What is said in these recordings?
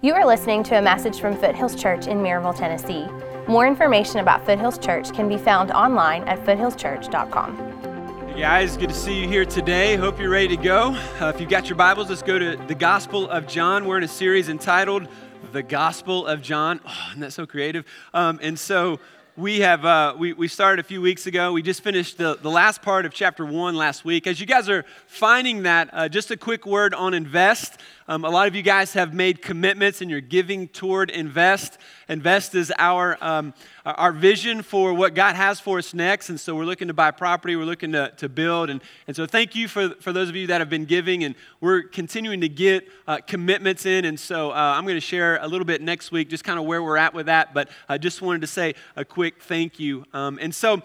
You are listening to a message from Foothills Church in Maryville, Tennessee. More information about Foothills Church can be found online at foothillschurch.com. Hey guys, good to see you here today. Hope you're ready to go. Uh, if you've got your Bibles, let's go to the Gospel of John. We're in a series entitled The Gospel of John. Oh, isn't that so creative? Um, and so we have uh, we, we started a few weeks ago we just finished the, the last part of chapter one last week as you guys are finding that uh, just a quick word on invest um, a lot of you guys have made commitments and you're giving toward invest. Invest is our, um, our vision for what God has for us next. And so we're looking to buy property, we're looking to, to build. And, and so thank you for, for those of you that have been giving. And we're continuing to get uh, commitments in. And so uh, I'm going to share a little bit next week, just kind of where we're at with that. But I just wanted to say a quick thank you. Um, and so,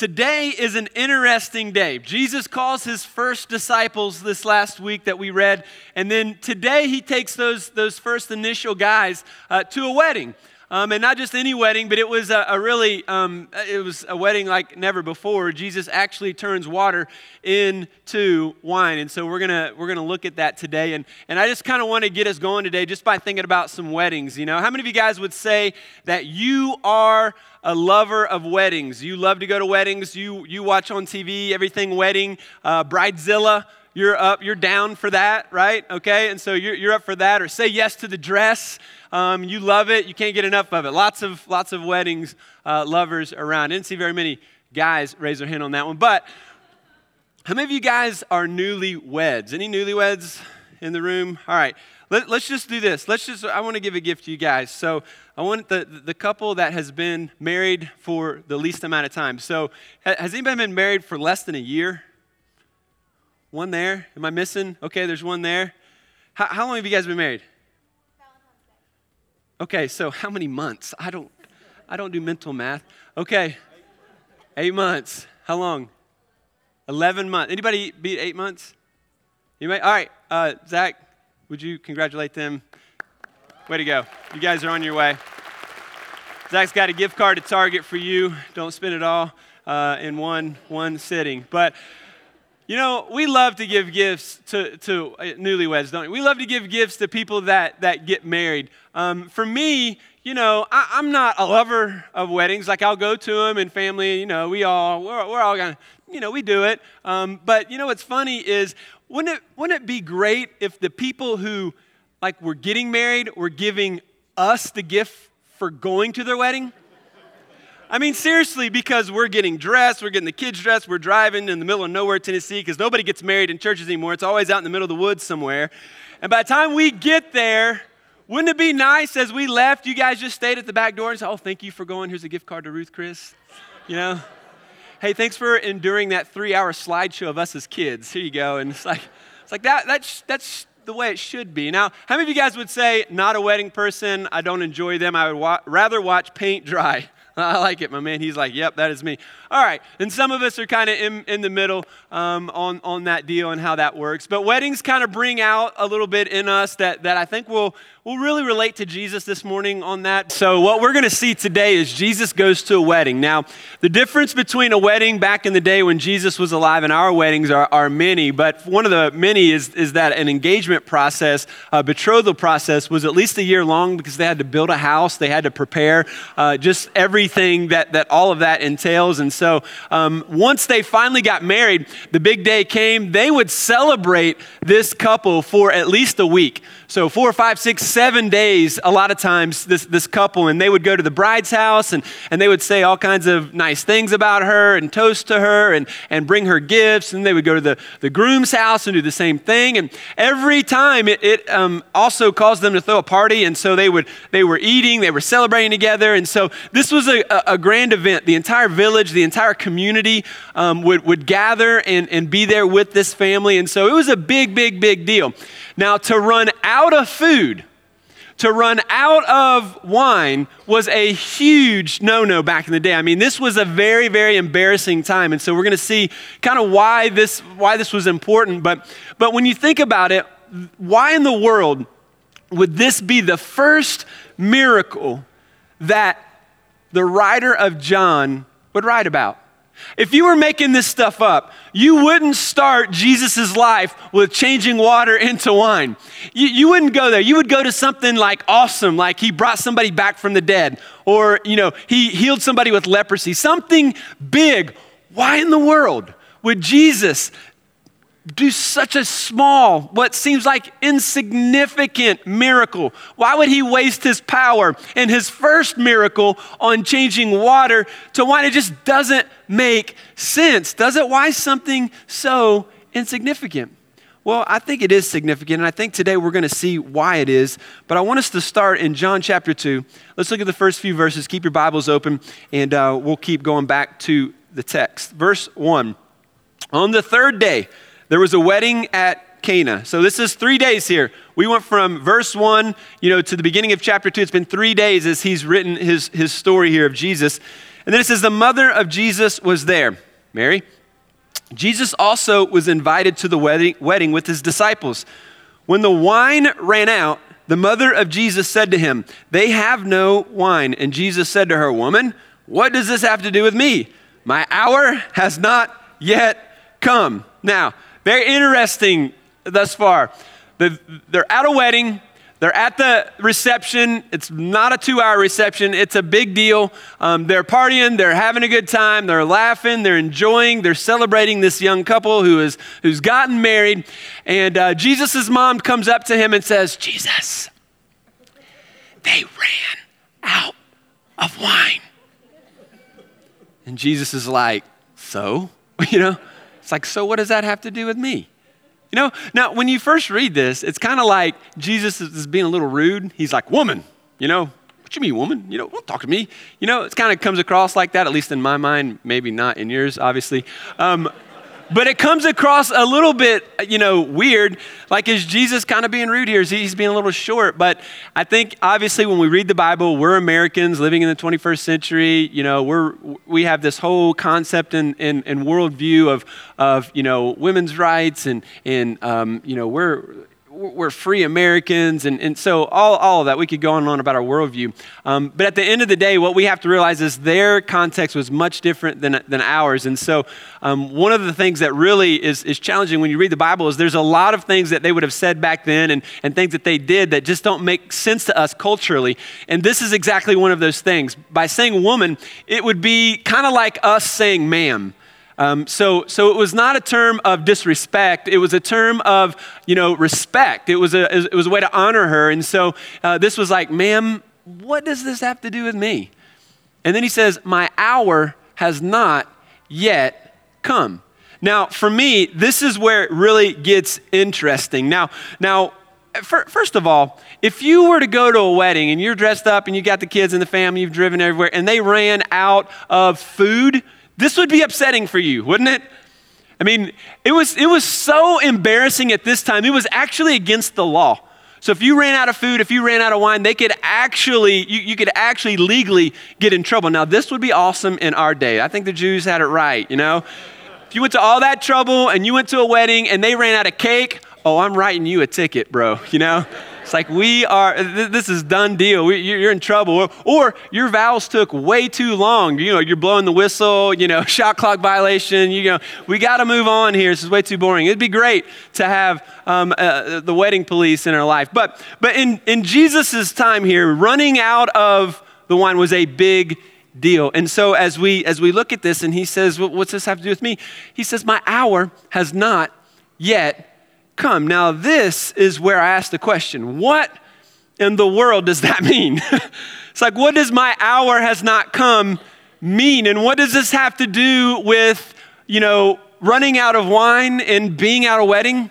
Today is an interesting day. Jesus calls his first disciples this last week that we read, and then today he takes those, those first initial guys uh, to a wedding. Um, and not just any wedding, but it was a, a really, um, it was a wedding like never before. Jesus actually turns water into wine, and so we're gonna we're gonna look at that today. And and I just kind of want to get us going today, just by thinking about some weddings. You know, how many of you guys would say that you are a lover of weddings? You love to go to weddings. You you watch on TV everything wedding, uh, Bridezilla you're up, you're down for that, right? Okay, and so you're, you're up for that, or say yes to the dress. Um, you love it, you can't get enough of it. Lots of lots of weddings uh, lovers around. I didn't see very many guys raise their hand on that one, but how many of you guys are newlyweds? Any newlyweds in the room? All right, Let, us just do this. Let's just. I want to give a gift to you guys. So I want the the couple that has been married for the least amount of time. So has anybody been married for less than a year? One there? Am I missing? Okay, there's one there. How, how long have you guys been married? Okay, so how many months? I don't, I don't do mental math. Okay, eight months. How long? Eleven months. Anybody beat eight months? You may. All right, uh, Zach, would you congratulate them? Way to go! You guys are on your way. Zach's got a gift card to Target for you. Don't spend it all uh, in one one sitting, but. You know, we love to give gifts to, to uh, newlyweds, don't we? We love to give gifts to people that, that get married. Um, for me, you know, I, am not a lover of weddings. Like, I'll go to them and family, you know, we all, we're, we're all going to, you know, we do it. Um, but, you know, what's funny is, wouldn't it, wouldn't it be great if the people who, like, were getting married were giving us the gift for going to their wedding? I mean, seriously, because we're getting dressed, we're getting the kids dressed, we're driving in the middle of nowhere, Tennessee, because nobody gets married in churches anymore. It's always out in the middle of the woods somewhere. And by the time we get there, wouldn't it be nice as we left, you guys just stayed at the back door and said, Oh, thank you for going. Here's a gift card to Ruth Chris. You know? hey, thanks for enduring that three hour slideshow of us as kids. Here you go. And it's like, it's like that, that's, that's the way it should be. Now, how many of you guys would say, not a wedding person, I don't enjoy them, I would wa- rather watch paint dry? I like it, my man. He's like, yep, that is me. All right. And some of us are kind of in, in the middle um, on, on that deal and how that works. But weddings kind of bring out a little bit in us that, that I think will, will really relate to Jesus this morning on that. So, what we're going to see today is Jesus goes to a wedding. Now, the difference between a wedding back in the day when Jesus was alive and our weddings are, are many, but one of the many is, is that an engagement process, a betrothal process, was at least a year long because they had to build a house, they had to prepare uh, just everything that, that all of that entails. And so um, once they finally got married, the big day came, they would celebrate this couple for at least a week. So, four, five, six, seven days, a lot of times, this, this couple, and they would go to the bride's house and, and they would say all kinds of nice things about her and toast to her and, and bring her gifts. And they would go to the, the groom's house and do the same thing. And every time it, it um, also caused them to throw a party. And so they, would, they were eating, they were celebrating together. And so this was a, a grand event. The entire village, the entire community um, would, would gather and, and be there with this family. And so it was a big, big, big deal. Now, to run out of food, to run out of wine was a huge no no back in the day. I mean, this was a very, very embarrassing time. And so we're going to see kind of why this, why this was important. But, but when you think about it, why in the world would this be the first miracle that the writer of John would write about? If you were making this stuff up, you wouldn't start Jesus' life with changing water into wine. You, you, wouldn't go there. You would go to something like awesome, like he brought somebody back from the dead, or, you know, he healed somebody with leprosy, something big. Why in the world would Jesus do such a small, what seems like insignificant miracle? Why would he waste his power and his first miracle on changing water to wine? It just doesn't make sense, does it? Why something so insignificant? Well, I think it is significant, and I think today we're going to see why it is. But I want us to start in John chapter 2. Let's look at the first few verses. Keep your Bibles open, and uh, we'll keep going back to the text. Verse 1 On the third day, there was a wedding at Cana. So this is three days here. We went from verse one, you know, to the beginning of chapter two. It's been three days as he's written his, his story here of Jesus. And then it says, the mother of Jesus was there, Mary. Jesus also was invited to the wedding, wedding with his disciples. When the wine ran out, the mother of Jesus said to him, They have no wine. And Jesus said to her, Woman, what does this have to do with me? My hour has not yet come. Now, very interesting thus far. They're at a wedding. They're at the reception. It's not a two hour reception, it's a big deal. Um, they're partying, they're having a good time, they're laughing, they're enjoying, they're celebrating this young couple who is, who's gotten married. And uh, Jesus' mom comes up to him and says, Jesus, they ran out of wine. And Jesus is like, So? You know? It's like, so what does that have to do with me? You know, now when you first read this, it's kind of like Jesus is being a little rude. He's like, woman, you know, what you mean, woman? You know, don't talk to me. You know, it kind of comes across like that, at least in my mind, maybe not in yours, obviously. Um, but it comes across a little bit, you know, weird. Like, is Jesus kind of being rude here? Is he, he's being a little short? But I think, obviously, when we read the Bible, we're Americans living in the 21st century. You know, we're, we have this whole concept and, and, and worldview of, of, you know, women's rights and, and um, you know, we're, we're free Americans, and, and so all, all of that. We could go on and on about our worldview. Um, but at the end of the day, what we have to realize is their context was much different than, than ours. And so um, one of the things that really is, is challenging when you read the Bible is there's a lot of things that they would have said back then and, and things that they did that just don't make sense to us culturally. And this is exactly one of those things. By saying woman, it would be kind of like us saying ma'am. Um, so, so it was not a term of disrespect. It was a term of, you know, respect. It was a, it was a way to honor her. And so uh, this was like, ma'am, what does this have to do with me? And then he says, my hour has not yet come. Now, for me, this is where it really gets interesting. Now, now, first of all, if you were to go to a wedding and you're dressed up and you got the kids and the family, you've driven everywhere, and they ran out of food, this would be upsetting for you, wouldn't it? I mean, it was, it was so embarrassing at this time. It was actually against the law. So if you ran out of food, if you ran out of wine, they could actually, you, you could actually legally get in trouble. Now, this would be awesome in our day. I think the Jews had it right, you know? If you went to all that trouble and you went to a wedding and they ran out of cake, oh, I'm writing you a ticket, bro, you know? It's like we are, this is done deal. We, you're in trouble. Or, or, your vows took way too long. You know, you're blowing the whistle, you know, shot clock violation. You know, we got to move on here. This is way too boring. It'd be great to have um, uh, the wedding police in our life. But, but in, in Jesus' time here, running out of the wine was a big deal. And so as we, as we look at this and he says, what's this have to do with me? He says, my hour has not yet come. Now, this is where I ask the question what in the world does that mean? it's like, what does my hour has not come mean? And what does this have to do with, you know, running out of wine and being at a wedding?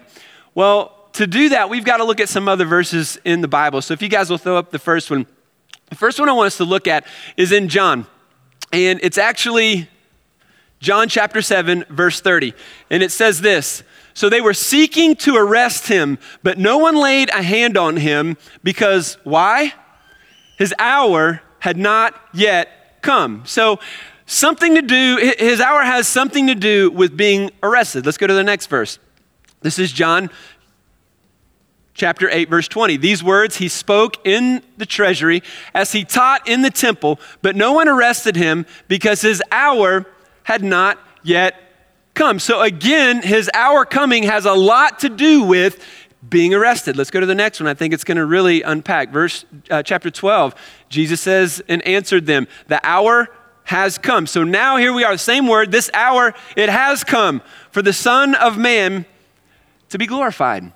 Well, to do that, we've got to look at some other verses in the Bible. So if you guys will throw up the first one. The first one I want us to look at is in John. And it's actually John chapter 7, verse 30. And it says this so they were seeking to arrest him, but no one laid a hand on him because why? His hour had not yet come. So something to do, his hour has something to do with being arrested. Let's go to the next verse. This is John chapter 8 verse 20 these words he spoke in the treasury as he taught in the temple but no one arrested him because his hour had not yet come. So again, his hour coming has a lot to do with being arrested. Let's go to the next one. I think it's going to really unpack. Verse uh, chapter 12. Jesus says and answered them, "The hour has come." So now here we are, same word, this hour it has come for the Son of man to be glorified.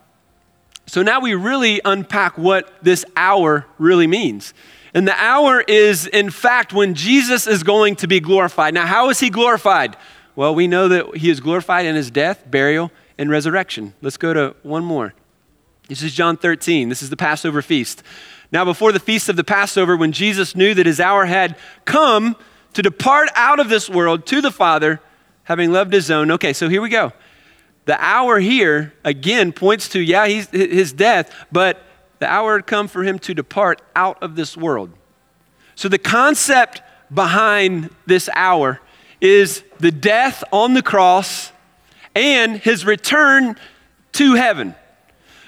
So now we really unpack what this hour really means. And the hour is, in fact, when Jesus is going to be glorified. Now, how is he glorified? Well, we know that he is glorified in his death, burial, and resurrection. Let's go to one more. This is John 13. This is the Passover feast. Now, before the feast of the Passover, when Jesus knew that his hour had come to depart out of this world to the Father, having loved his own. Okay, so here we go. The hour here, again, points to, yeah, his death, but the hour had come for him to depart out of this world. So the concept behind this hour is the death on the cross and his return to heaven.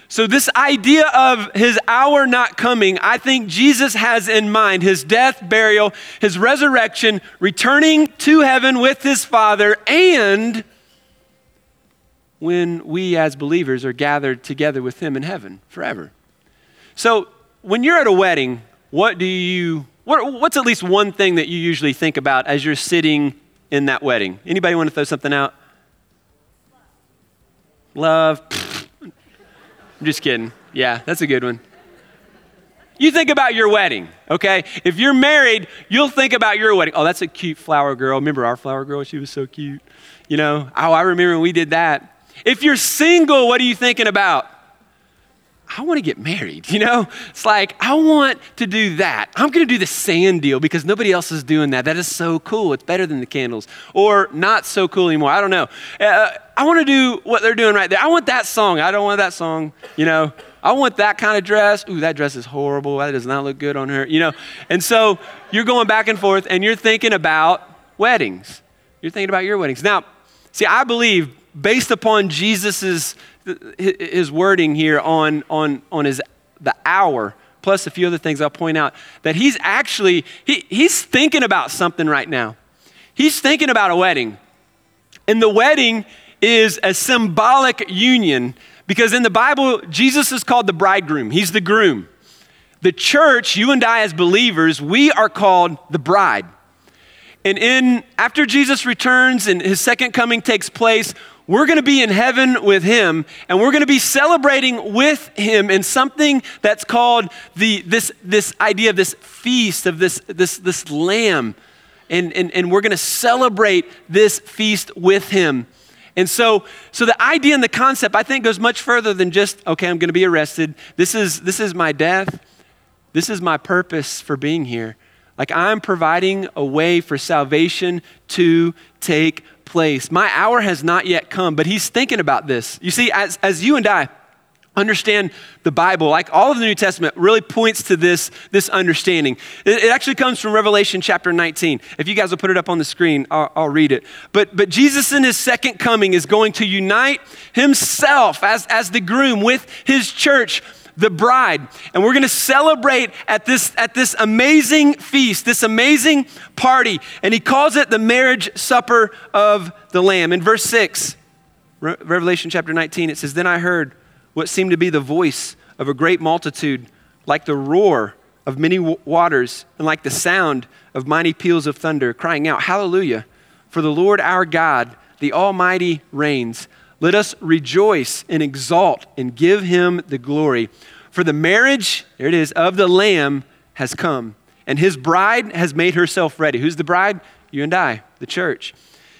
So, this idea of his hour not coming, I think Jesus has in mind his death, burial, his resurrection, returning to heaven with his Father, and when we as believers are gathered together with him in heaven forever. So, when you're at a wedding, what do you, what, what's at least one thing that you usually think about as you're sitting in that wedding? Anybody want to throw something out? Love. I'm just kidding. Yeah, that's a good one. You think about your wedding, okay? If you're married, you'll think about your wedding. Oh, that's a cute flower girl. Remember our flower girl? She was so cute. You know, oh, I remember when we did that. If you're single, what are you thinking about? I want to get married, you know? It's like, I want to do that. I'm going to do the sand deal because nobody else is doing that. That is so cool. It's better than the candles. Or not so cool anymore. I don't know. Uh, I want to do what they're doing right there. I want that song. I don't want that song, you know? I want that kind of dress. Ooh, that dress is horrible. That does not look good on her, you know? And so you're going back and forth and you're thinking about weddings. You're thinking about your weddings. Now, see, I believe based upon Jesus's his wording here on, on, on his, the hour, plus a few other things I'll point out, that he's actually, he, he's thinking about something right now. He's thinking about a wedding. And the wedding is a symbolic union because in the Bible, Jesus is called the bridegroom, he's the groom. The church, you and I as believers, we are called the bride. And in after Jesus returns and his second coming takes place, we're going to be in heaven with him and we're going to be celebrating with him in something that's called the, this, this idea of this feast of this, this, this lamb and, and, and we're going to celebrate this feast with him and so, so the idea and the concept, I think, goes much further than just, okay, I'm going to be arrested. This is, this is my death. This is my purpose for being here. Like I'm providing a way for salvation to take place. My hour has not yet come, but he's thinking about this. You see, as, as you and I understand the Bible, like all of the New Testament, really points to this, this understanding. It, it actually comes from Revelation chapter 19. If you guys will put it up on the screen, I'll, I'll read it. But, but Jesus in his second coming is going to unite himself as, as the groom with his church the bride. And we're going to celebrate at this, at this amazing feast, this amazing party. And he calls it the marriage supper of the Lamb. In verse 6, Re- Revelation chapter 19, it says, Then I heard what seemed to be the voice of a great multitude, like the roar of many w- waters, and like the sound of mighty peals of thunder, crying out, Hallelujah! For the Lord our God, the Almighty, reigns. Let us rejoice and exalt and give him the glory. For the marriage, there it is, of the Lamb has come, and his bride has made herself ready. Who's the bride? You and I, the church.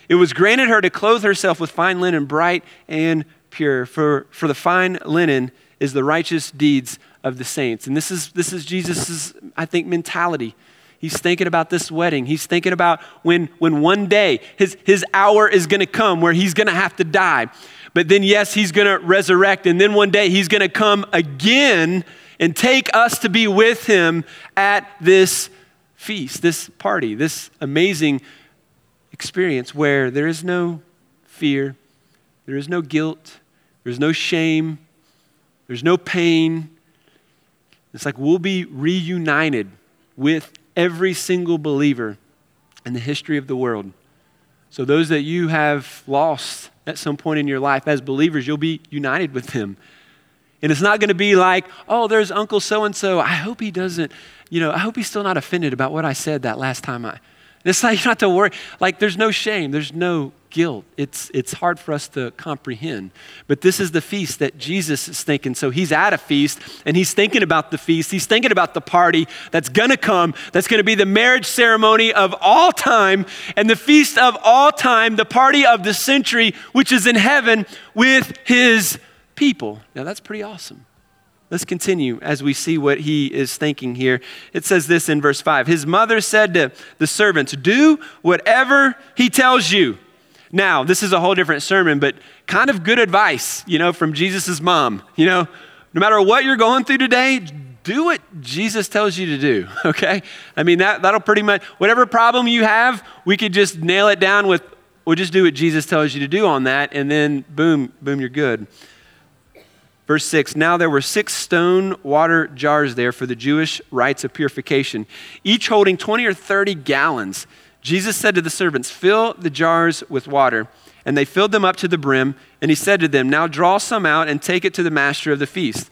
It was granted her to clothe herself with fine linen, bright and pure, for, for the fine linen is the righteous deeds of the saints. And this is, this is Jesus' I think, mentality. He's thinking about this wedding. He's thinking about when, when one day his, his hour is going to come where he's going to have to die. But then, yes, he's going to resurrect. And then one day he's going to come again and take us to be with him at this feast, this party, this amazing experience where there is no fear, there is no guilt, there's no shame, there's no pain. It's like we'll be reunited with every single believer in the history of the world. So, those that you have lost at some point in your life as believers, you'll be united with them. And it's not going to be like, oh, there's Uncle so and so. I hope he doesn't, you know, I hope he's still not offended about what I said that last time I. It's like have to worry. Like, there's no shame, there's no guilt. It's, it's hard for us to comprehend. But this is the feast that Jesus is thinking. So he's at a feast and he's thinking about the feast. He's thinking about the party that's going to come, that's going to be the marriage ceremony of all time and the feast of all time, the party of the century, which is in heaven with his people. Now that's pretty awesome. Let's continue as we see what he is thinking here. It says this in verse 5 His mother said to the servants, Do whatever he tells you. Now, this is a whole different sermon, but kind of good advice, you know, from Jesus' mom. You know, no matter what you're going through today, do what Jesus tells you to do, okay? I mean, that, that'll pretty much, whatever problem you have, we could just nail it down with, we'll just do what Jesus tells you to do on that, and then boom, boom, you're good. Verse 6 Now there were six stone water jars there for the Jewish rites of purification, each holding 20 or 30 gallons. Jesus said to the servants, Fill the jars with water. And they filled them up to the brim. And he said to them, Now draw some out and take it to the master of the feast.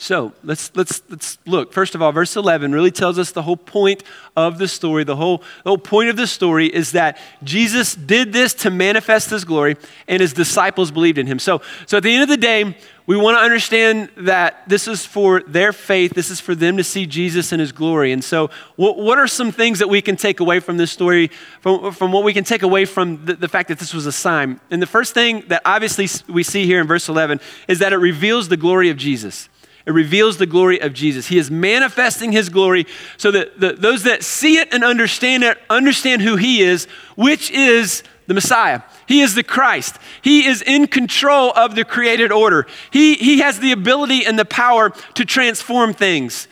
So let's, let's, let's look. First of all, verse 11 really tells us the whole point of the story. The whole, the whole point of the story is that Jesus did this to manifest his glory, and his disciples believed in him. So, so at the end of the day, we want to understand that this is for their faith, this is for them to see Jesus in his glory. And so, what, what are some things that we can take away from this story, from, from what we can take away from the, the fact that this was a sign? And the first thing that obviously we see here in verse 11 is that it reveals the glory of Jesus. It reveals the glory of Jesus. He is manifesting his glory so that the, those that see it and understand it understand who he is, which is the Messiah. He is the Christ. He is in control of the created order. He, he has the ability and the power to transform things.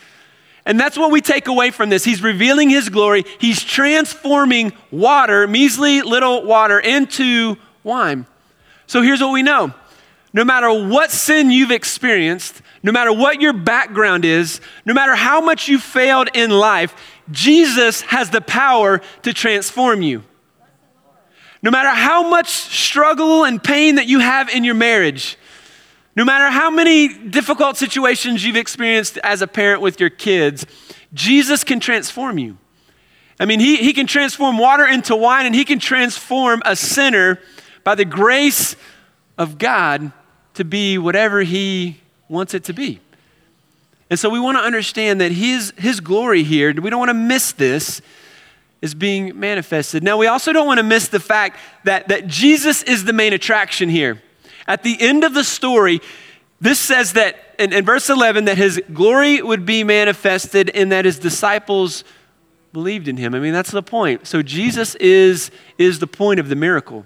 And that's what we take away from this. He's revealing his glory. He's transforming water, measly little water, into wine. So here's what we know no matter what sin you've experienced, no matter what your background is, no matter how much you failed in life, Jesus has the power to transform you. No matter how much struggle and pain that you have in your marriage, no matter how many difficult situations you've experienced as a parent with your kids, Jesus can transform you. I mean, he, he can transform water into wine and he can transform a sinner by the grace of God to be whatever he wants it to be. And so we want to understand that his, his glory here, we don't want to miss this, is being manifested. Now, we also don't want to miss the fact that, that Jesus is the main attraction here. At the end of the story, this says that in, in verse 11 that his glory would be manifested and that his disciples believed in him. I mean, that's the point. So Jesus is, is the point of the miracle.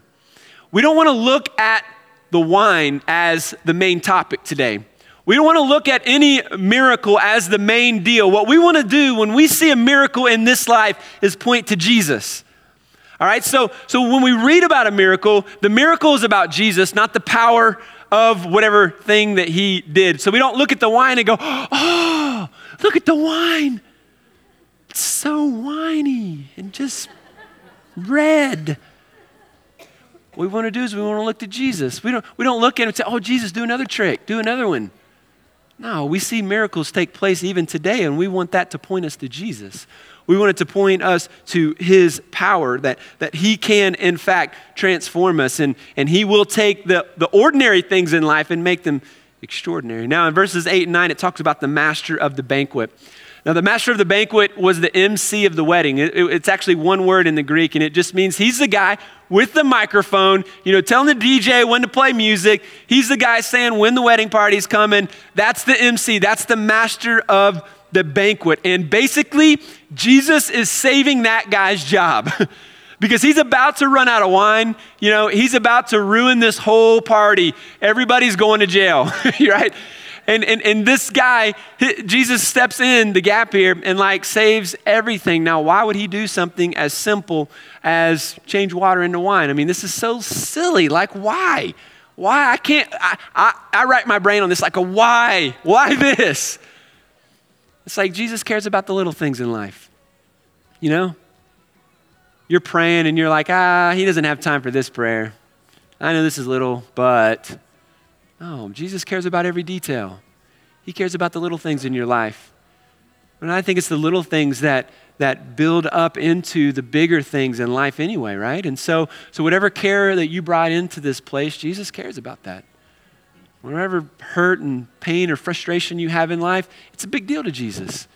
We don't want to look at the wine as the main topic today. We don't want to look at any miracle as the main deal. What we want to do when we see a miracle in this life is point to Jesus. All right, so, so when we read about a miracle, the miracle is about Jesus, not the power of whatever thing that he did. So we don't look at the wine and go, oh, look at the wine. It's so winey and just red. What we want to do is we want to look to Jesus. We don't, we don't look at him and say, oh, Jesus, do another trick, do another one. No, we see miracles take place even today, and we want that to point us to Jesus. We want it to point us to his power, that, that he can, in fact, transform us, and, and he will take the, the ordinary things in life and make them extraordinary. Now, in verses 8 and 9, it talks about the master of the banquet. Now, the master of the banquet was the MC of the wedding. It, it, it's actually one word in the Greek, and it just means he's the guy with the microphone, you know, telling the DJ when to play music. He's the guy saying when the wedding party's coming. That's the MC, that's the master of the banquet. And basically, Jesus is saving that guy's job. because he's about to run out of wine. You know, he's about to ruin this whole party. Everybody's going to jail, right? And, and, and this guy, Jesus steps in the gap here and like saves everything. Now, why would he do something as simple as change water into wine? I mean, this is so silly. Like, why? Why? I can't, I, I, I rack my brain on this like a why? Why this? It's like Jesus cares about the little things in life. You know? You're praying and you're like, ah, he doesn't have time for this prayer. I know this is little, but no, Jesus cares about every detail. He cares about the little things in your life. And I think it's the little things that, that build up into the bigger things in life anyway, right? And so, so whatever care that you brought into this place, Jesus cares about that. Whatever hurt and pain or frustration you have in life, it's a big deal to Jesus.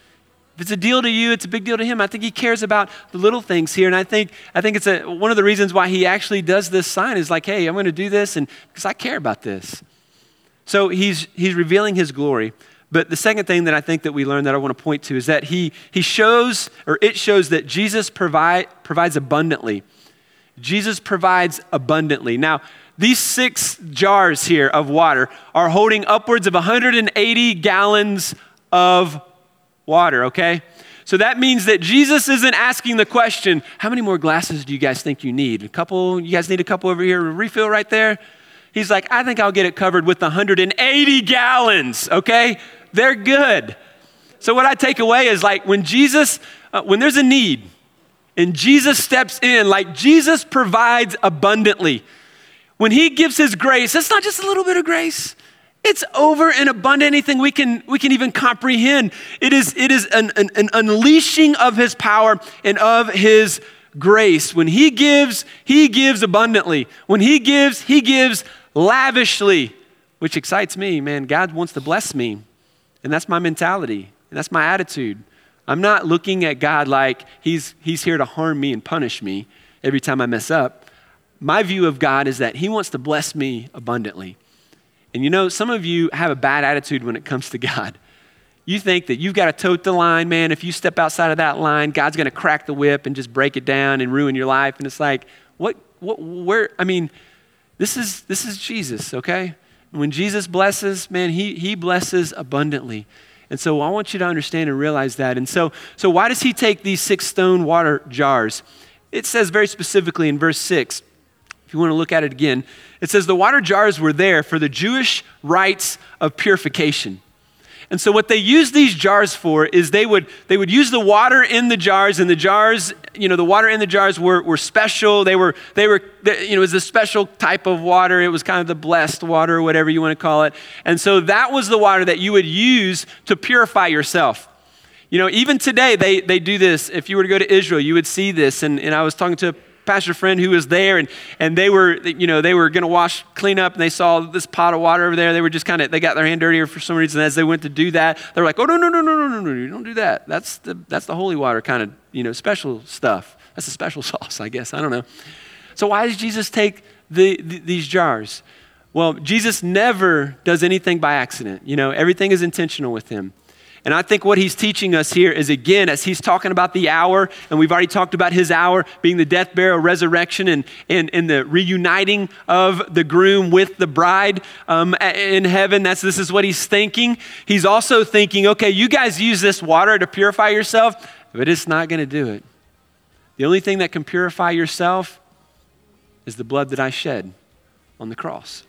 If it's a deal to you, it's a big deal to him. I think he cares about the little things here. And I think, I think it's a, one of the reasons why he actually does this sign is like, hey, I'm going to do this and because I care about this. So he's, he's revealing his glory. But the second thing that I think that we learn that I want to point to is that he, he shows, or it shows that Jesus provide, provides abundantly. Jesus provides abundantly. Now, these six jars here of water are holding upwards of 180 gallons of water, okay? So that means that Jesus isn't asking the question, how many more glasses do you guys think you need? A couple, you guys need a couple over here, refill right there? He's like, I think I'll get it covered with 180 gallons, okay? They're good. So, what I take away is like when Jesus, uh, when there's a need and Jesus steps in, like Jesus provides abundantly. When he gives his grace, it's not just a little bit of grace. It's over and abundant anything we can, we can even comprehend. It is, it is an, an, an unleashing of his power and of his grace. When he gives, he gives abundantly. When he gives, he gives lavishly, which excites me. Man, God wants to bless me. And that's my mentality, and that's my attitude. I'm not looking at God like he's, he's here to harm me and punish me every time I mess up. My view of God is that He wants to bless me abundantly. And you know, some of you have a bad attitude when it comes to God. You think that you've got to tote the line, man. If you step outside of that line, God's going to crack the whip and just break it down and ruin your life. And it's like, what, what, where, I mean, this is, this is Jesus, okay? When Jesus blesses, man, he, he blesses abundantly. And so I want you to understand and realize that. And so, so why does he take these six stone water jars? It says very specifically in verse 6, if you want to look at it again, it says the water jars were there for the Jewish rites of purification. And so what they used these jars for is they would, they would use the water in the jars, and the jars, you know, the water in the jars were, were special. They were, they were, you know, it was a special type of water. It was kind of the blessed water, whatever you want to call it. And so that was the water that you would use to purify yourself. You know, even today, they, they do this. If you were to go to Israel, you would see this. And, and I was talking to pastor friend who was there, and, and they were, you know, they were going to wash, clean up, and they saw this pot of water over there. They were just kind of, they got their hand dirtier for some reason. As they went to do that, they were like, oh, no, no, no, no, no, no, no, don't do that. That's the, that's the holy water kind of, you know, special stuff. That's the special sauce, I guess. I don't know. So why does Jesus take the, the, these jars? Well, Jesus never does anything by accident. You know, everything is intentional with him. And I think what he's teaching us here is again, as he's talking about the hour, and we've already talked about his hour being the death, burial, resurrection, and, and, and the reuniting of the groom with the bride um, in heaven. That's, this is what he's thinking. He's also thinking, okay, you guys use this water to purify yourself, but it's not going to do it. The only thing that can purify yourself is the blood that I shed on the cross.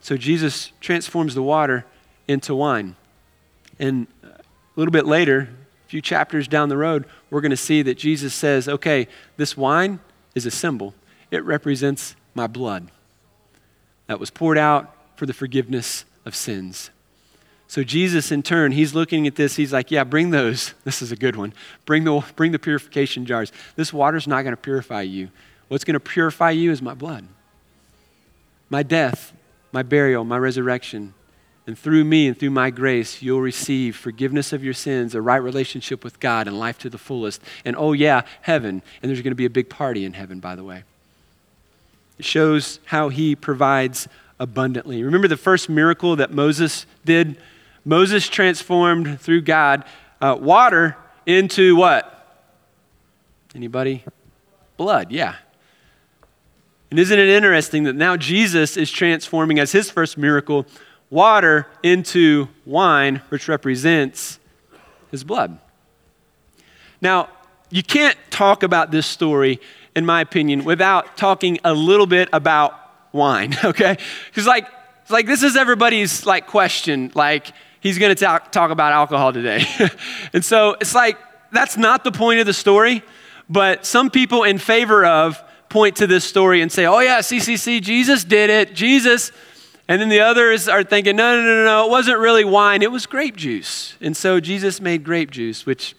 So Jesus transforms the water into wine. And a little bit later, a few chapters down the road, we're going to see that Jesus says, okay, this wine is a symbol, it represents my blood that was poured out for the forgiveness of sins. So Jesus, in turn, he's looking at this. He's like, "Yeah, bring those. This is a good one. Bring the bring the purification jars. This water's not going to purify you. What's going to purify you is my blood, my death, my burial, my resurrection, and through me and through my grace, you'll receive forgiveness of your sins, a right relationship with God, and life to the fullest. And oh, yeah, heaven. And there's going to be a big party in heaven, by the way. It shows how he provides abundantly. Remember the first miracle that Moses did? Moses transformed through God uh, water into what? Anybody? blood, yeah. And isn't it interesting that now Jesus is transforming as his first miracle water into wine, which represents his blood? Now, you can't talk about this story, in my opinion, without talking a little bit about wine, okay? Because, like, like this is everybody's like question, like, he's gonna talk, talk about alcohol today. and so it's like, that's not the point of the story, but some people in favor of point to this story and say, oh, yeah, CCC, Jesus did it, Jesus. And then the others are thinking, no, no, no, no, it wasn't really wine, it was grape juice. And so Jesus made grape juice, which,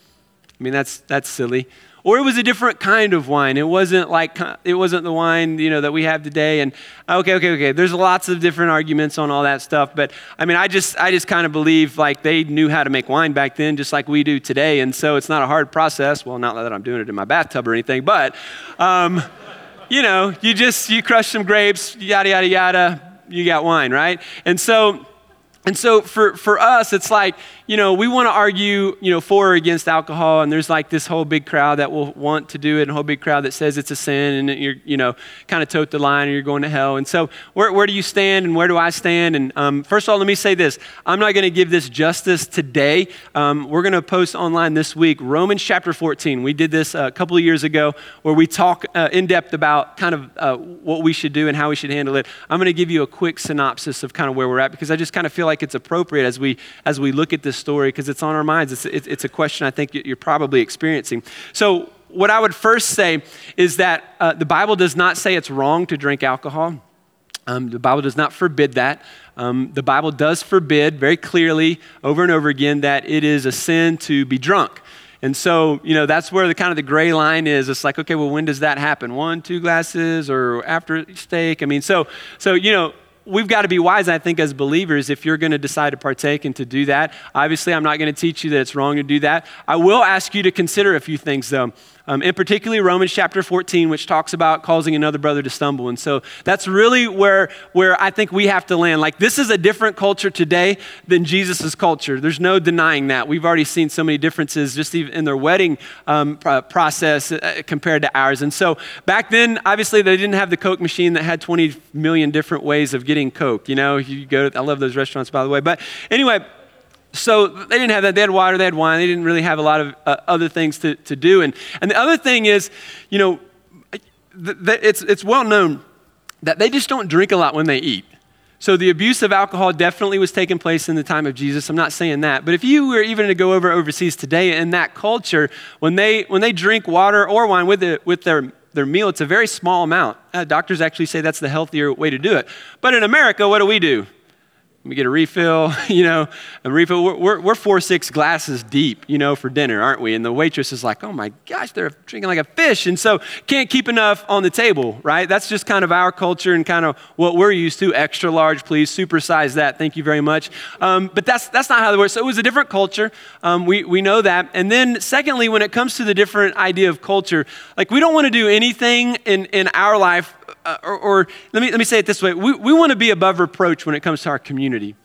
I mean, that's, that's silly or it was a different kind of wine. It wasn't like it wasn't the wine you know that we have today. And okay, okay, okay. There's lots of different arguments on all that stuff, but I mean, I just I just kind of believe like they knew how to make wine back then, just like we do today, and so it's not a hard process. Well, not that I'm doing it in my bathtub or anything, but um, you know, you just you crush some grapes, yada yada yada, you got wine, right? And so. And so for, for us, it's like, you know, we want to argue, you know, for or against alcohol, and there's like this whole big crowd that will want to do it, and a whole big crowd that says it's a sin, and you're, you know, kind of tote the line, and you're going to hell. And so, where, where do you stand, and where do I stand? And um, first of all, let me say this: I'm not going to give this justice today. Um, we're going to post online this week Romans chapter 14. We did this a couple of years ago, where we talk uh, in depth about kind of uh, what we should do and how we should handle it. I'm going to give you a quick synopsis of kind of where we're at because I just kind of feel like it's appropriate as we as we look at this story because it's on our minds. It's, it's, it's, a question I think you're probably experiencing. So, what I would first say is that uh, the Bible does not say it's wrong to drink alcohol. Um, the Bible does not forbid that. Um, the Bible does forbid very clearly over and over again that it is a sin to be drunk. And so, you know, that's where the kind of the gray line is. It's like, okay, well, when does that happen? One, two glasses, or after steak? I mean, so, so you know, we've got to be wise, I think, as believers, if you're going to decide to partake and to do that. Obviously, I'm not going to teach you that it's wrong to do that. I will ask you to consider a few things, though um, in particularly Romans chapter 14, which talks about causing another brother to stumble. And so that's really where, where I think we have to land. Like, this is a different culture today than Jesus' culture. There's no denying that. We've already seen so many differences just even in their wedding um, process uh, compared to ours. And so back then, obviously, they didn't have the Coke machine that had 20 million different ways of getting Coke. You know, you go to, I love those restaurants, by the way. But anyway, so they didn't have that. They had water, they had wine. They didn't really have a lot of uh, other things to, to do. And, and the other thing is, you know, th- th- it's, it's well known that they just don't drink a lot when they eat. So the abuse of alcohol definitely was taking place in the time of Jesus. I'm not saying that. But if you were even to go over overseas today in that culture, when they, when they drink water or wine with, the, with their, their meal, it's a very small amount. Uh, doctors actually say that's the healthier way to do it. But in America, what do we do? We get a refill, you know, a refill. We're, we're, we're, four, six glasses deep, you know, for dinner, aren't we? And the waitress is like, oh my gosh, they're drinking like a fish. And so can't keep enough on the table, right? That's just kind of our culture and kind of what we're used to. Extra large, please, supersize that. Thank you very much. Um, but that's, that's not how it works. So it was a different culture. Um, we, we know that. And then secondly, when it comes to the different idea of culture, like we don't want to do anything in, in our life or, or, let, me, let me say it this way we, we want to be above reproach when it comes to our community.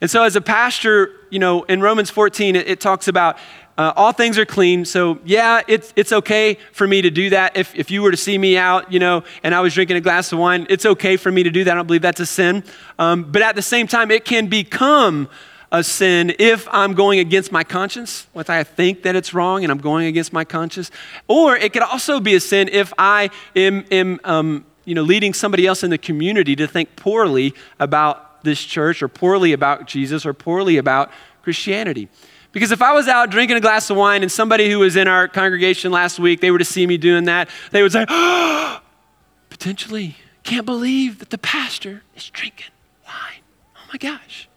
And so, as a pastor, you know, in Romans 14, it, it talks about uh, all things are clean. So, yeah, it's, it's okay for me to do that. If, if you were to see me out, you know, and I was drinking a glass of wine, it's okay for me to do that. I don't believe that's a sin. Um, but at the same time, it can become a sin if I'm going against my conscience, if I think that it's wrong and I'm going against my conscience. Or it could also be a sin if I am, am um, you know, leading somebody else in the community to think poorly about this church or poorly about Jesus or poorly about Christianity. Because if I was out drinking a glass of wine and somebody who was in our congregation last week, they were to see me doing that, they would say, oh, potentially, can't believe that the pastor is drinking wine. Oh my gosh.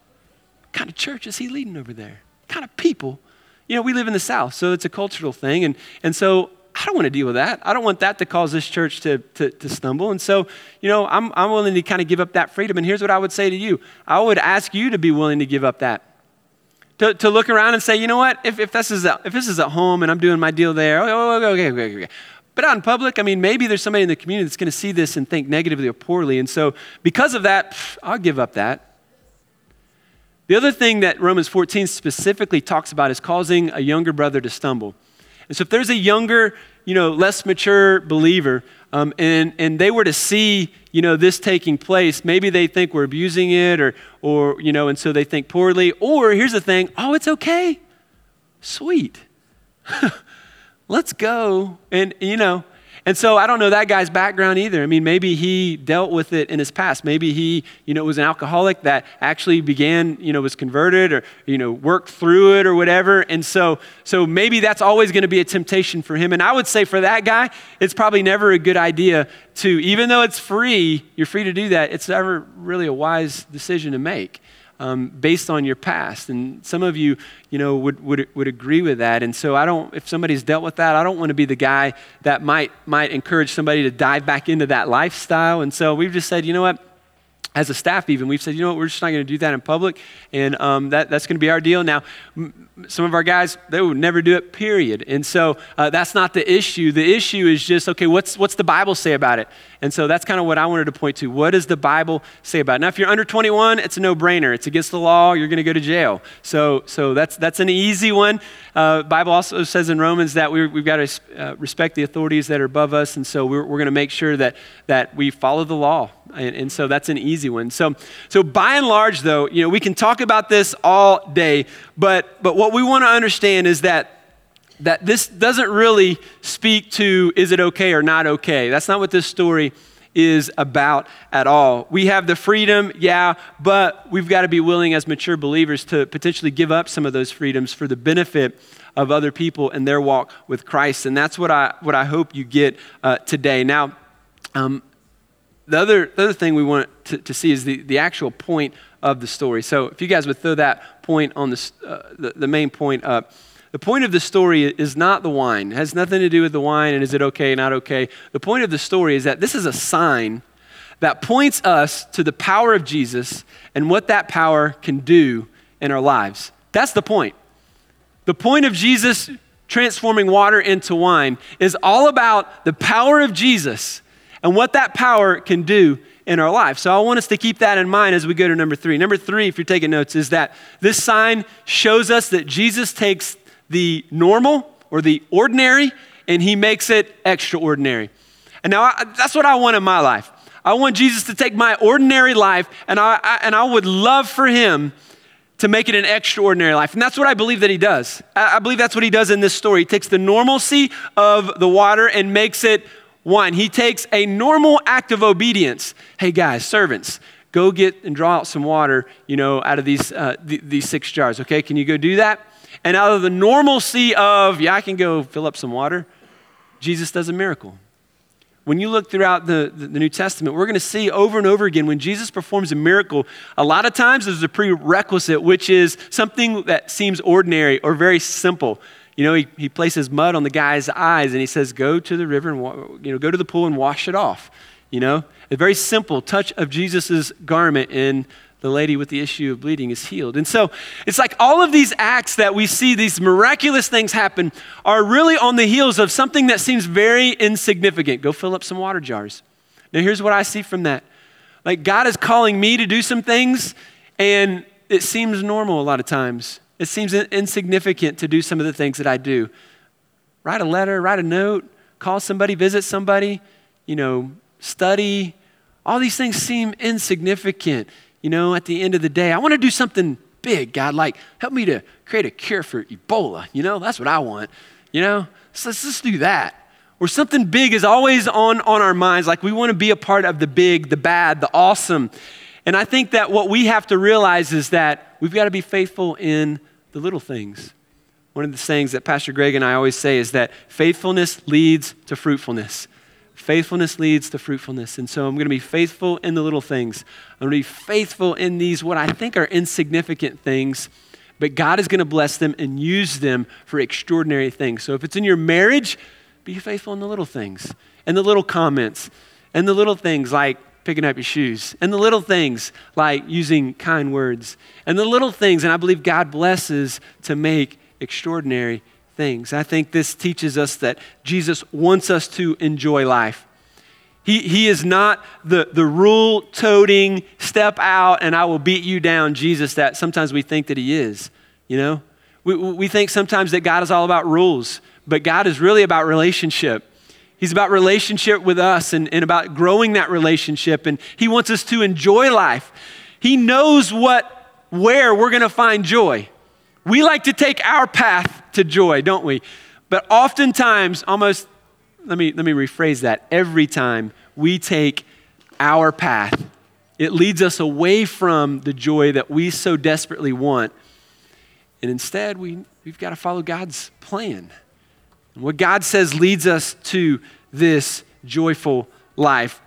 What kind of church is he leading over there? What kind of people? You know, we live in the South, so it's a cultural thing. And, and so I don't want to deal with that. I don't want that to cause this church to, to, to stumble. And so, you know, I'm, I'm willing to kind of give up that freedom. And here's what I would say to you I would ask you to be willing to give up that. To, to look around and say, you know what, if, if, this is at, if this is at home and I'm doing my deal there, okay, okay, okay, okay. But out in public, I mean, maybe there's somebody in the community that's going to see this and think negatively or poorly. And so, because of that, I'll give up that. The other thing that Romans 14 specifically talks about is causing a younger brother to stumble. And so if there's a younger you know, less mature believer, um, and, and they were to see, you know, this taking place, maybe they think we're abusing it or, or, you know, and so they think poorly. Or here's the thing oh, it's okay. Sweet. Let's go. And, you know, and so I don't know that guy's background either. I mean, maybe he dealt with it in his past. Maybe he, you know, was an alcoholic that actually began, you know, was converted or, you know, worked through it or whatever. And so, so maybe that's always going to be a temptation for him. And I would say for that guy, it's probably never a good idea to, even though it's free, you're free to do that, it's never really a wise decision to make um, based on your past. And some of you, you know, would, would, would agree with that. And so I don't, if somebody's dealt with that, I don't want to be the guy that might, might encourage somebody to dive back into that lifestyle. And so we've just said, you know what? As a staff, even, we've said, you know what, we're just not going to do that in public. And um, that, that's going to be our deal. Now, some of our guys, they would never do it, period. And so uh, that's not the issue. The issue is just, okay, what's, what's the Bible say about it? And so that's kind of what I wanted to point to. What does the Bible say about it? Now, if you're under 21, it's a no-brainer. It's against the law. You're going to go to jail. So, so that's, that's an easy one. Uh, Bible also says in Romans that we we've got to uh, respect the authorities that are above us. And so we're, we're going to make sure that, that we follow the law. And, and so that's an easy one. So, so by and large, though, you know, we can talk about this all day, but, but what we want to understand is that that this doesn't really speak to is it okay or not okay. That's not what this story is about at all. We have the freedom, yeah, but we've got to be willing as mature believers to potentially give up some of those freedoms for the benefit of other people and their walk with Christ. And that's what I, what I hope you get uh, today. Now, um, the, other, the other thing we want to, to see is the, the actual point of the story. So if you guys would throw that point on the, uh, the, the main point up. The point of the story is not the wine. It has nothing to do with the wine and is it okay, not okay. The point of the story is that this is a sign that points us to the power of Jesus and what that power can do in our lives. That's the point. The point of Jesus transforming water into wine is all about the power of Jesus and what that power can do in our life. So I want us to keep that in mind as we go to number three. Number three, if you're taking notes, is that this sign shows us that Jesus takes the normal or the ordinary and he makes it extraordinary. And now I, that's what I want in my life. I want Jesus to take my ordinary life and I, I, and I would love for him to make it an extraordinary life. And that's what I believe that he does. I, I believe that's what he does in this story. He takes the normalcy of the water and makes it wine. He takes a normal act of obedience. Hey guys, servants, go get and draw out some water, you know, out of these, uh, th- these six jars, okay? Can you go do that? And out of the normalcy of, yeah, I can go fill up some water, Jesus does a miracle. When you look throughout the, the, the New Testament, we're going to see over and over again when Jesus performs a miracle, a lot of times there's a prerequisite, which is something that seems ordinary or very simple. You know, he, he places mud on the guy's eyes and he says, Go to the river and, you know, go to the pool and wash it off. You know, a very simple touch of Jesus' garment and the lady with the issue of bleeding is healed. And so it's like all of these acts that we see, these miraculous things happen, are really on the heels of something that seems very insignificant. Go fill up some water jars. Now, here's what I see from that. Like, God is calling me to do some things, and it seems normal a lot of times. It seems insignificant to do some of the things that I do. Write a letter, write a note, call somebody, visit somebody, you know, study. All these things seem insignificant you know, at the end of the day, I want to do something big, God. Like, help me to create a cure for Ebola. You know, that's what I want. You know, so let's just do that. Or something big is always on, on our minds. Like, we want to be a part of the big, the bad, the awesome. And I think that what we have to realize is that we've got to be faithful in the little things. One of the sayings that Pastor Greg and I always say is that faithfulness leads to fruitfulness. Faithfulness leads to fruitfulness. And so I'm going to be faithful in the little things. I'm going to be faithful in these, what I think are insignificant things, but God is going to bless them and use them for extraordinary things. So if it's in your marriage, be faithful in the little things and the little comments and the little things like picking up your shoes and the little things like using kind words and the little things. And I believe God blesses to make extraordinary things. I think this teaches us that Jesus wants us to enjoy life. He, he is not the, the rule toting, step out and I will beat you down Jesus that sometimes we think that he is. You know? We, we think sometimes that God is all about rules, but God is really about relationship. He's about relationship with us and, and about growing that relationship. And He wants us to enjoy life. He knows what, where we're going to find joy. We like to take our path to joy, don't we? But oftentimes, almost, let me, let me rephrase that. Every time we take our path, it leads us away from the joy that we so desperately want. And instead, we, we've got to follow God's plan. What God says leads us to this joyful life.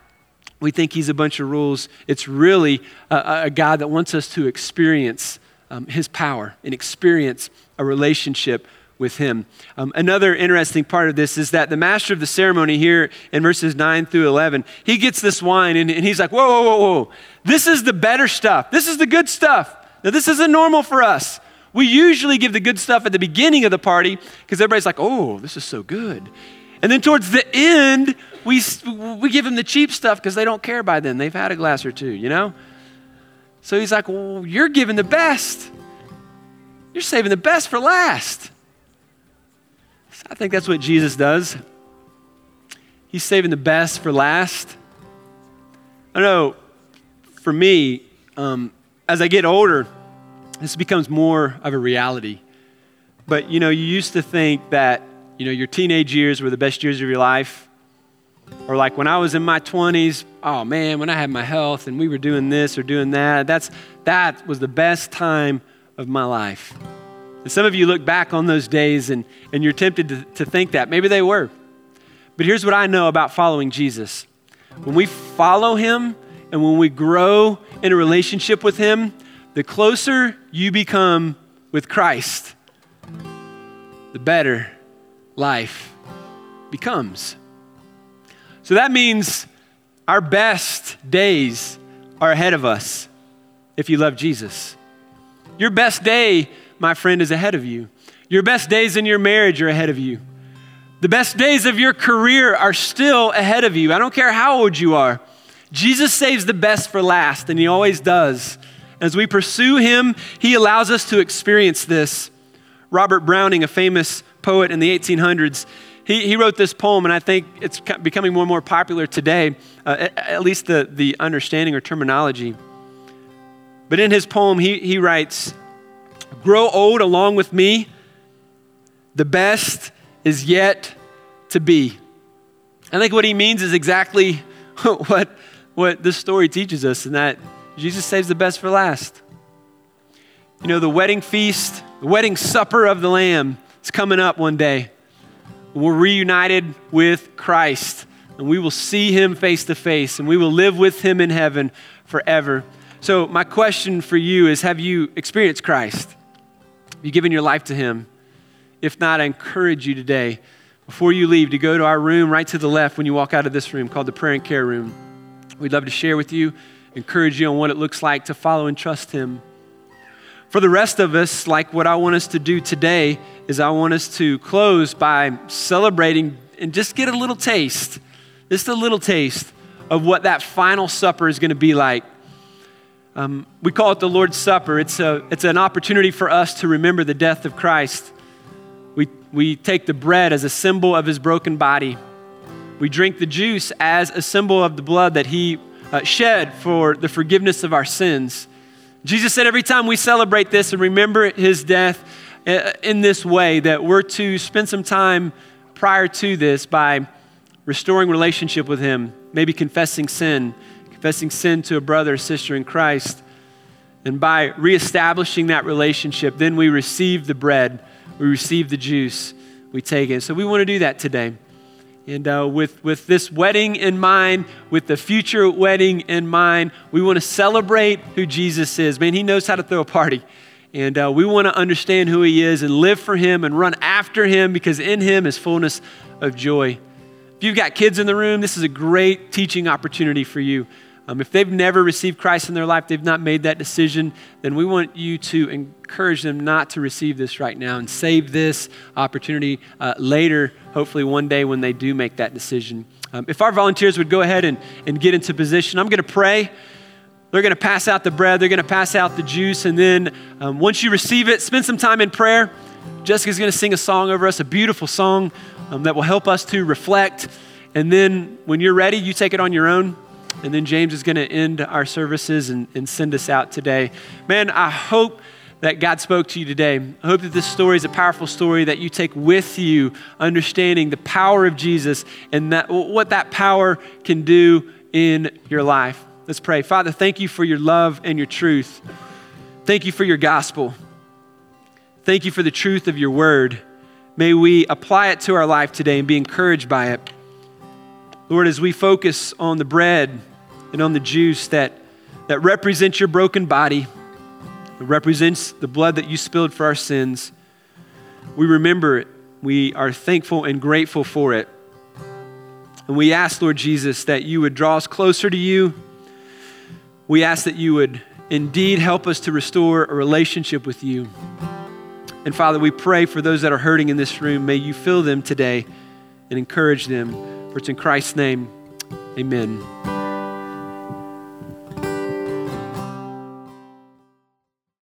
We think He's a bunch of rules. It's really a, a God that wants us to experience um, His power and experience a relationship with Him. Um, another interesting part of this is that the master of the ceremony here in verses 9 through 11, he gets this wine and, and he's like, whoa, whoa, whoa, whoa. This is the better stuff. This is the good stuff. Now, this isn't normal for us. We usually give the good stuff at the beginning of the party because everybody's like, oh, this is so good. And then towards the end, we, we give them the cheap stuff because they don't care by then. They've had a glass or two, you know? So he's like, well, you're giving the best. You're saving the best for last. I think that's what Jesus does. He's saving the best for last. I know for me, um, as I get older, this becomes more of a reality. But you know, you used to think that you know your teenage years were the best years of your life, or like when I was in my 20s, oh man, when I had my health and we were doing this or doing that, that's that was the best time of my life. And some of you look back on those days and, and you're tempted to, to think that. Maybe they were. But here's what I know about following Jesus when we follow him and when we grow in a relationship with him, the closer you become with Christ, the better life becomes. So that means our best days are ahead of us if you love Jesus. Your best day, my friend, is ahead of you. Your best days in your marriage are ahead of you. The best days of your career are still ahead of you. I don't care how old you are. Jesus saves the best for last, and He always does. As we pursue him, he allows us to experience this. Robert Browning, a famous poet in the 1800s, he, he wrote this poem, and I think it's becoming more and more popular today, uh, at, at least the, the understanding or terminology. But in his poem, he, he writes, Grow old along with me, the best is yet to be. I think what he means is exactly what, what this story teaches us, and that Jesus saves the best for last. You know, the wedding feast, the wedding supper of the Lamb is coming up one day. We're reunited with Christ, and we will see him face to face, and we will live with him in heaven forever. So, my question for you is Have you experienced Christ? Have you given your life to him? If not, I encourage you today, before you leave, to go to our room right to the left when you walk out of this room called the prayer and care room. We'd love to share with you encourage you on what it looks like to follow and trust Him. For the rest of us, like what I want us to do today, is I want us to close by celebrating and just get a little taste, just a little taste of what that final supper is going to be like. Um, we call it the Lord's Supper. It's, a, it's an opportunity for us to remember the death of Christ. We, we take the bread as a symbol of his broken body. We drink the juice as a symbol of the blood that he uh, shed for the forgiveness of our sins. Jesus said every time we celebrate this and remember his death uh, in this way, that we're to spend some time prior to this by restoring relationship with him, maybe confessing sin, confessing sin to a brother or sister in Christ. And by reestablishing that relationship, then we receive the bread, we receive the juice, we take it. So we want to do that today. And uh, with, with this wedding in mind, with the future wedding in mind, we want to celebrate who Jesus is. Man, he knows how to throw a party. And uh, we want to understand who he is and live for him and run after him because in him is fullness of joy. If you've got kids in the room, this is a great teaching opportunity for you. Um, if they've never received Christ in their life, they've not made that decision, then we want you to encourage them not to receive this right now and save this opportunity uh, later, hopefully one day when they do make that decision. Um, if our volunteers would go ahead and, and get into position, I'm going to pray. They're going to pass out the bread, they're going to pass out the juice, and then um, once you receive it, spend some time in prayer. Jessica's going to sing a song over us, a beautiful song um, that will help us to reflect. And then when you're ready, you take it on your own. And then James is going to end our services and, and send us out today. Man, I hope that God spoke to you today. I hope that this story is a powerful story that you take with you, understanding the power of Jesus and that, what that power can do in your life. Let's pray. Father, thank you for your love and your truth. Thank you for your gospel. Thank you for the truth of your word. May we apply it to our life today and be encouraged by it. Lord, as we focus on the bread and on the juice that, that represents your broken body, it represents the blood that you spilled for our sins, we remember it. We are thankful and grateful for it. And we ask, Lord Jesus, that you would draw us closer to you we ask that you would indeed help us to restore a relationship with you. And Father, we pray for those that are hurting in this room. May you fill them today and encourage them. For it's in Christ's name, amen.